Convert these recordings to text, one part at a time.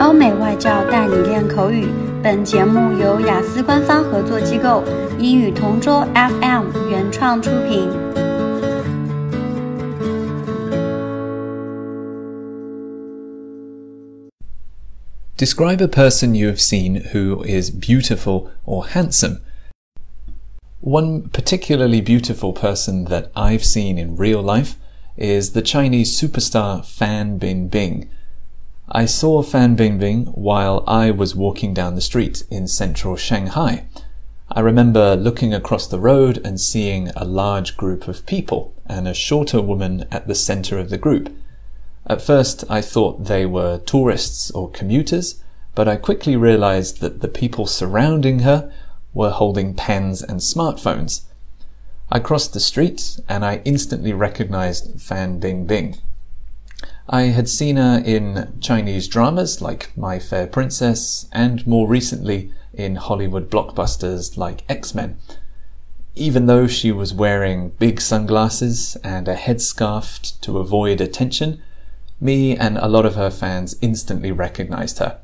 欧美外教带你练口语。本节目由雅思官方合作机构英语同桌 FM 原创出品。Describe a person you have seen who is beautiful or handsome. One particularly beautiful person that I've seen in real life is the Chinese superstar Fan Bingbing. I saw Fan Bingbing while I was walking down the street in central Shanghai. I remember looking across the road and seeing a large group of people and a shorter woman at the center of the group. At first, I thought they were tourists or commuters, but I quickly realized that the people surrounding her were holding pens and smartphones. I crossed the street and I instantly recognized Fan Bingbing. I had seen her in Chinese dramas like My Fair Princess and more recently in Hollywood blockbusters like X-Men. Even though she was wearing big sunglasses and a headscarf to avoid attention, me and a lot of her fans instantly recognized her.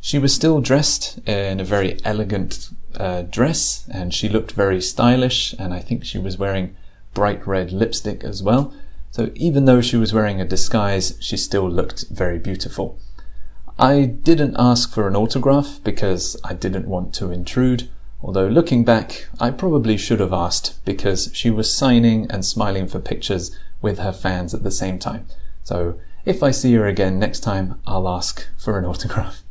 She was still dressed in a very elegant uh, dress and she looked very stylish and I think she was wearing bright red lipstick as well. So even though she was wearing a disguise, she still looked very beautiful. I didn't ask for an autograph because I didn't want to intrude, although looking back, I probably should have asked because she was signing and smiling for pictures with her fans at the same time. So if I see her again next time, I'll ask for an autograph.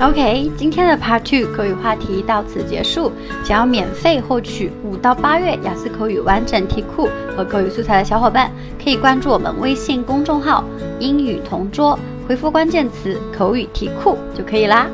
OK，今天的 Part Two 口语话题到此结束。想要免费获取五到八月雅思口语完整题库和口语素材的小伙伴，可以关注我们微信公众号“英语同桌”，回复关键词“口语题库”就可以啦。